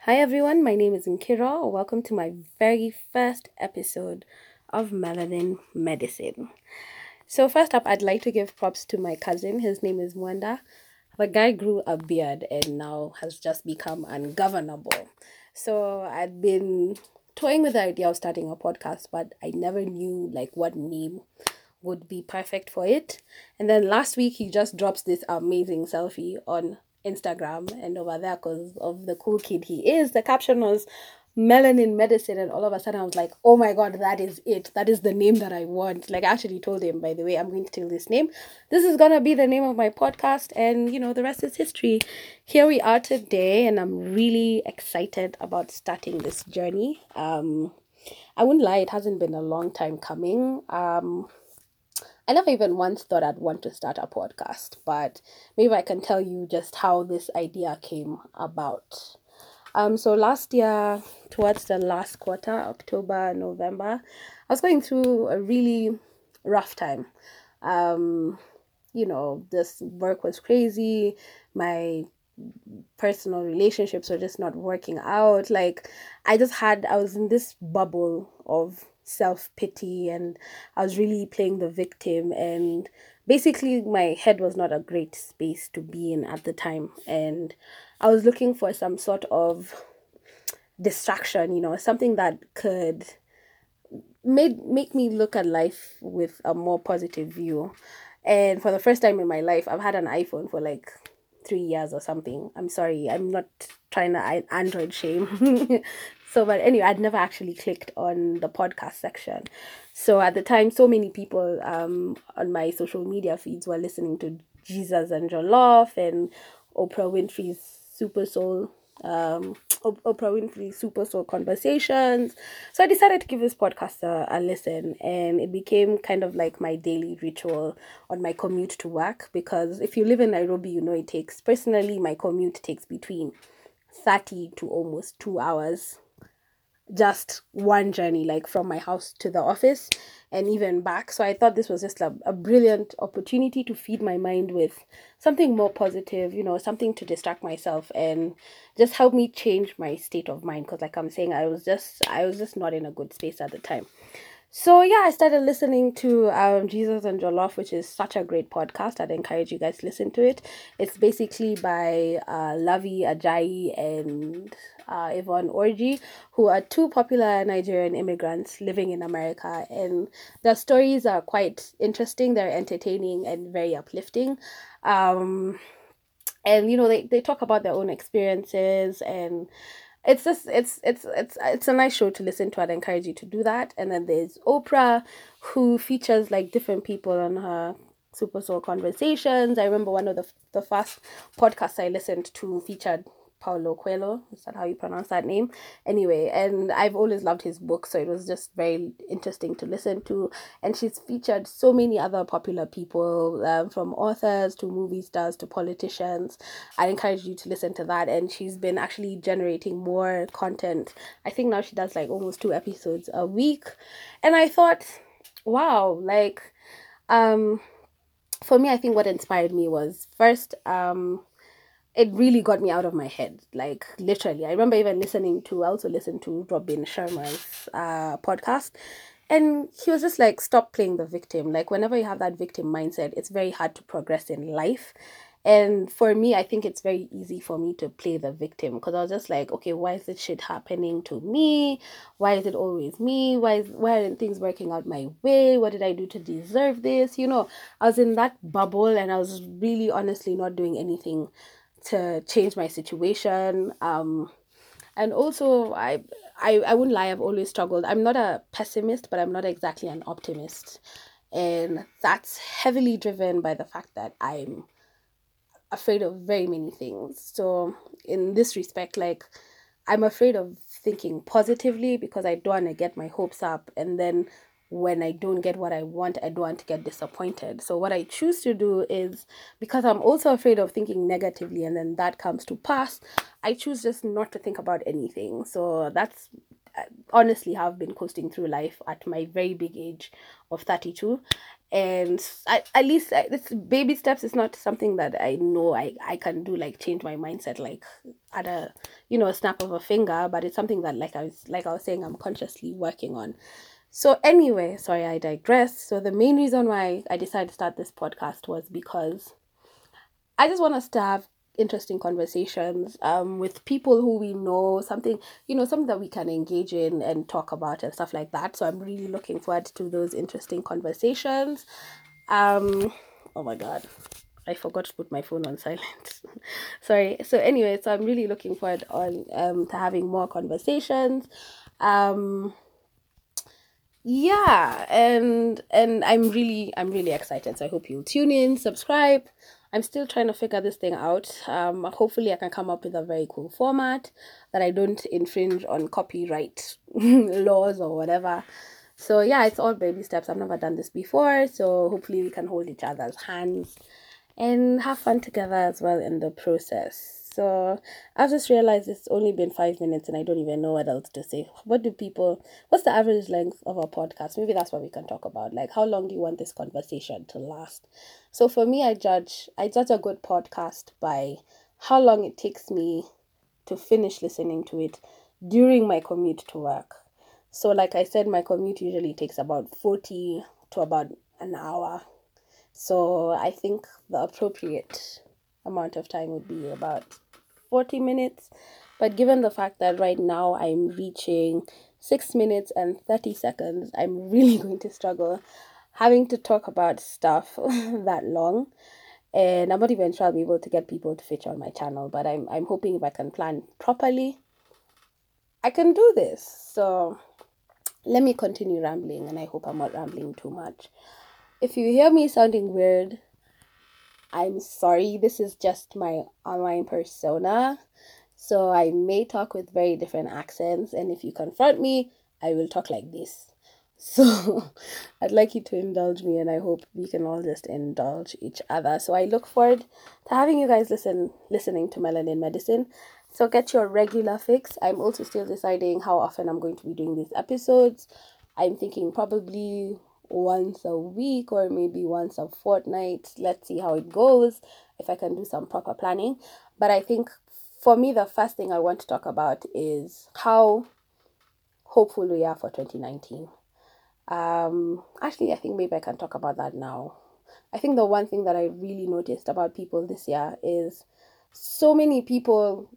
Hi everyone, my name is Nkira. Welcome to my very first episode of Melanin Medicine. So, first up, I'd like to give props to my cousin. His name is Mwanda. The guy grew a beard and now has just become ungovernable. So, I'd been toying with the idea of starting a podcast, but I never knew like what name would be perfect for it. And then last week, he just drops this amazing selfie on Instagram and over there because of the cool kid he is. The caption was melanin medicine and all of a sudden I was like, oh my god, that is it. That is the name that I want. Like I actually told him, by the way, I'm going to tell this name. This is gonna be the name of my podcast and you know the rest is history. Here we are today and I'm really excited about starting this journey. Um I wouldn't lie, it hasn't been a long time coming. Um I never even once thought I'd want to start a podcast, but maybe I can tell you just how this idea came about. Um, so last year, towards the last quarter, October, November, I was going through a really rough time. Um, you know, this work was crazy. My personal relationships were just not working out. Like, I just had, I was in this bubble of self pity and I was really playing the victim and basically my head was not a great space to be in at the time and I was looking for some sort of distraction, you know, something that could made make me look at life with a more positive view. And for the first time in my life, I've had an iPhone for like three years or something. I'm sorry, I'm not trying to Android shame. So, but anyway, I'd never actually clicked on the podcast section. So at the time, so many people um, on my social media feeds were listening to Jesus and Jollof and Oprah Winfrey's Super Soul, um, Oprah Winfrey's Super Soul Conversations. So I decided to give this podcast a, a listen, and it became kind of like my daily ritual on my commute to work. Because if you live in Nairobi, you know it takes personally my commute takes between 30 to almost two hours just one journey, like from my house to the office and even back. So I thought this was just a, a brilliant opportunity to feed my mind with something more positive, you know, something to distract myself and just help me change my state of mind. Because, like I'm saying, I was just, I was just not in a good space at the time. So yeah, I started listening to um, Jesus and Jollof, which is such a great podcast. I'd encourage you guys to listen to it. It's basically by uh, Luvvie Ajayi and uh, Yvonne Orji, who are two popular Nigerian immigrants living in America. And their stories are quite interesting. They're entertaining and very uplifting. Um, and you know, they, they talk about their own experiences and it's just it's it's it's it's a nice show to listen to. I'd encourage you to do that. And then there's Oprah, who features like different people on her Super Soul conversations. I remember one of the the first podcasts I listened to featured Paulo Coelho. Is that how you pronounce that name? Anyway, and I've always loved his book, so it was just very interesting to listen to. And she's featured so many other popular people, um, from authors to movie stars to politicians. I encourage you to listen to that. And she's been actually generating more content. I think now she does like almost two episodes a week. And I thought, wow, like, um, for me, I think what inspired me was first, um, it really got me out of my head. Like literally, I remember even listening to. I also listened to Robin Sharma's uh, podcast, and he was just like, "Stop playing the victim." Like whenever you have that victim mindset, it's very hard to progress in life. And for me, I think it's very easy for me to play the victim because I was just like, okay, why is this shit happening to me? Why is it always me? Why is why aren't things working out my way? What did I do to deserve this? You know, I was in that bubble and I was really honestly not doing anything to change my situation. Um, and also, I, I, I wouldn't lie, I've always struggled. I'm not a pessimist, but I'm not exactly an optimist. And that's heavily driven by the fact that I'm afraid of very many things. So, in this respect, like, I'm afraid of thinking positively because I don't want to get my hopes up and then when I don't get what I want, I don't want to get disappointed. So, what I choose to do is because I'm also afraid of thinking negatively and then that comes to pass, I choose just not to think about anything. So, that's uh, honestly how I've been coasting through life at my very big age of 32. and I, at least I, it's baby steps is not something that i know I, I can do like change my mindset like at a you know a snap of a finger but it's something that like i was like i was saying i'm consciously working on so anyway sorry i digress so the main reason why i decided to start this podcast was because i just want us to have interesting conversations um, with people who we know, something, you know, something that we can engage in and talk about and stuff like that. So I'm really looking forward to those interesting conversations. Um, oh my God. I forgot to put my phone on silent. Sorry. So anyway, so I'm really looking forward on um to having more conversations. Um yeah, and and I'm really I'm really excited. So I hope you'll tune in, subscribe, I'm still trying to figure this thing out. Um, hopefully, I can come up with a very cool format that I don't infringe on copyright laws or whatever. So, yeah, it's all baby steps. I've never done this before. So, hopefully, we can hold each other's hands and have fun together as well in the process. So I've just realized it's only been five minutes and I don't even know what else to say. What do people, what's the average length of a podcast? Maybe that's what we can talk about. Like, how long do you want this conversation to last? So for me, I judge, I judge a good podcast by how long it takes me to finish listening to it during my commute to work. So, like I said, my commute usually takes about 40 to about an hour. So, I think the appropriate amount of time would be about 40 minutes. But given the fact that right now I'm reaching 6 minutes and 30 seconds, I'm really going to struggle having to talk about stuff that long. And I'm not even sure I'll be able to get people to feature on my channel, but I'm, I'm hoping if I can plan properly, I can do this. So let me continue rambling, and I hope I'm not rambling too much. If you hear me sounding weird, I'm sorry, this is just my online persona. So I may talk with very different accents, and if you confront me, I will talk like this. So I'd like you to indulge me, and I hope we can all just indulge each other. So I look forward to having you guys listen, listening to Melanin Medicine. So get your regular fix. I'm also still deciding how often I'm going to be doing these episodes. I'm thinking probably once a week or maybe once a fortnight. Let's see how it goes, if I can do some proper planning. But I think for me, the first thing I want to talk about is how hopeful we are for 2019. Um, actually, I think maybe I can talk about that now. I think the one thing that I really noticed about people this year is so many people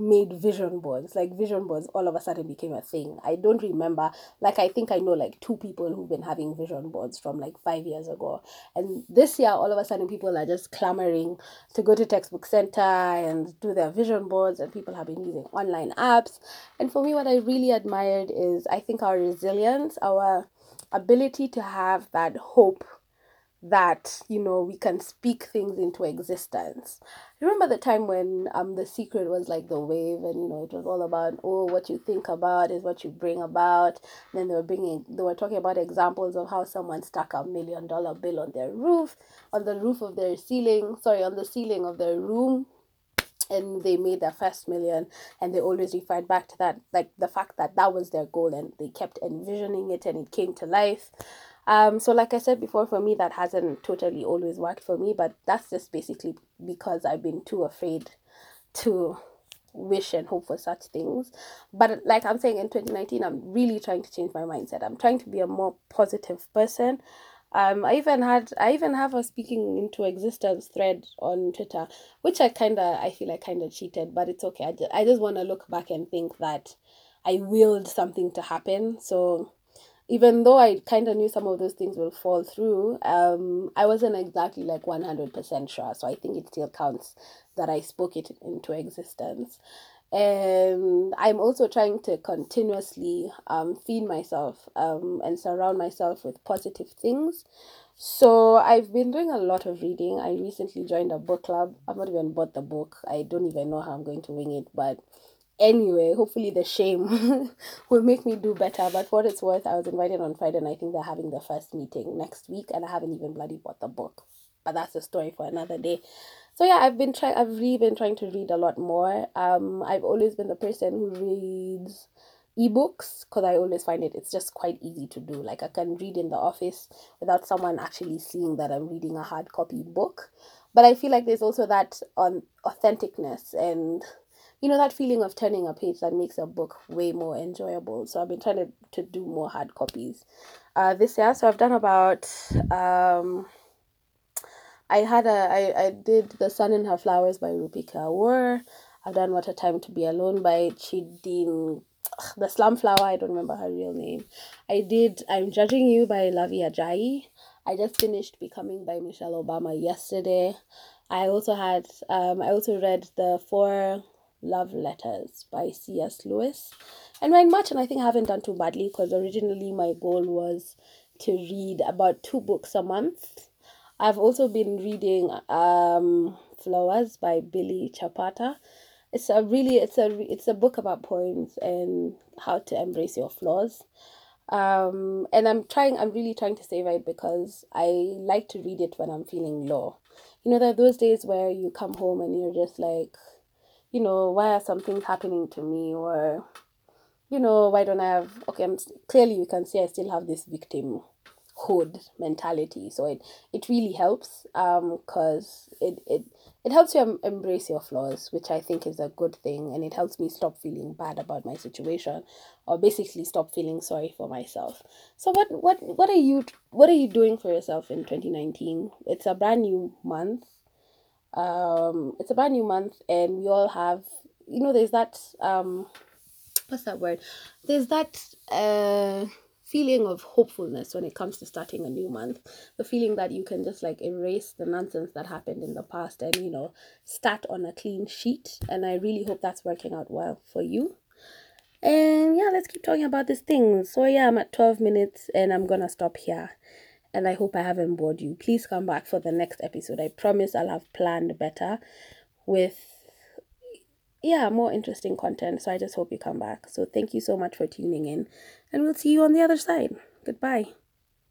made vision boards. Like vision boards all of a sudden became a thing. I don't remember like i think i know like two people who've been having vision boards from like five years ago. And this year all of a sudden people are just clamoring to go to textbook center and do their vision boards and people have been using online apps. And for me what i really admired is i think our resilience our ability to have that hope that you know we can speak things into existence. Remember the time when um the secret was like the wave and you know it was all about oh what you think about is what you bring about. And then they were bringing they were talking about examples of how someone stuck a million dollar bill on their roof on the roof of their ceiling sorry on the ceiling of their room and they made their first million. And they always referred back to that like the fact that that was their goal and they kept envisioning it and it came to life um, so like I said before, for me that hasn't totally always worked for me, but that's just basically because I've been too afraid to wish and hope for such things. But like I'm saying in 2019, I'm really trying to change my mindset. I'm trying to be a more positive person. Um, I even had I even have a speaking into existence thread on Twitter, which I kind of I feel I kind of cheated, but it's okay. I just, I just want to look back and think that I willed something to happen. So even though I kind of knew some of those things will fall through, um, I wasn't exactly like 100% sure. So I think it still counts that I spoke it into existence. And I'm also trying to continuously um, feed myself um, and surround myself with positive things. So I've been doing a lot of reading. I recently joined a book club. I've not even bought the book. I don't even know how I'm going to wing it, but anyway, hopefully the shame will make me do better. But for what it's worth, I was invited on Friday and I think they're having the first meeting next week and I haven't even bloody bought the book. But that's a story for another day. So yeah, I've been trying I've really been trying to read a lot more. Um I've always been the person who reads ebooks because I always find it it's just quite easy to do. Like I can read in the office without someone actually seeing that I'm reading a hard copy book. But I feel like there's also that on authenticness and you know that feeling of turning a page that makes a book way more enjoyable. So I've been trying to, to do more hard copies uh, this year. So I've done about um I had a I, I did The Sun and Her Flowers by Rupi Kaur. I've done What a Time to Be Alone by Chidin the slum flower i don't remember her real name i did i'm judging you by luvvie ajayi i just finished becoming by michelle obama yesterday i also had um i also read the four love letters by cs lewis. And read much and i think i haven't done too badly because originally my goal was to read about two books a month. I've also been reading um flowers by billy chapata. It's a really it's a it's a book about poems and how to embrace your flaws. Um and i'm trying i'm really trying to save it because i like to read it when i'm feeling low. You know there are those days where you come home and you're just like you know why are some things happening to me? Or you know why don't i have okay i'm clearly you can see i still have this victim hood mentality. So it it really helps um because it it it helps you em- embrace your flaws which i think is a good thing. And it helps me stop feeling bad about my situation or basically stop feeling sorry for myself. So what what what are you what are you doing for yourself in 2019 it's a brand new month um it's a brand new month and we all have you know there's that um what's that word? There's that uh feeling of hopefulness when it comes to starting a new month. The feeling that you can just like erase the nonsense that happened in the past and you know start on a clean sheet. And i really hope that's working out well for you. And yeah let's keep talking about these things. So yeah i'm at 12 minutes and i'm gonna stop here and i hope i haven't bored you please come back for the next episode i promise i'll have planned better with yeah, more interesting content. So I just hope you come back. So thank you so much for tuning in, and we'll see you on the other side. Goodbye.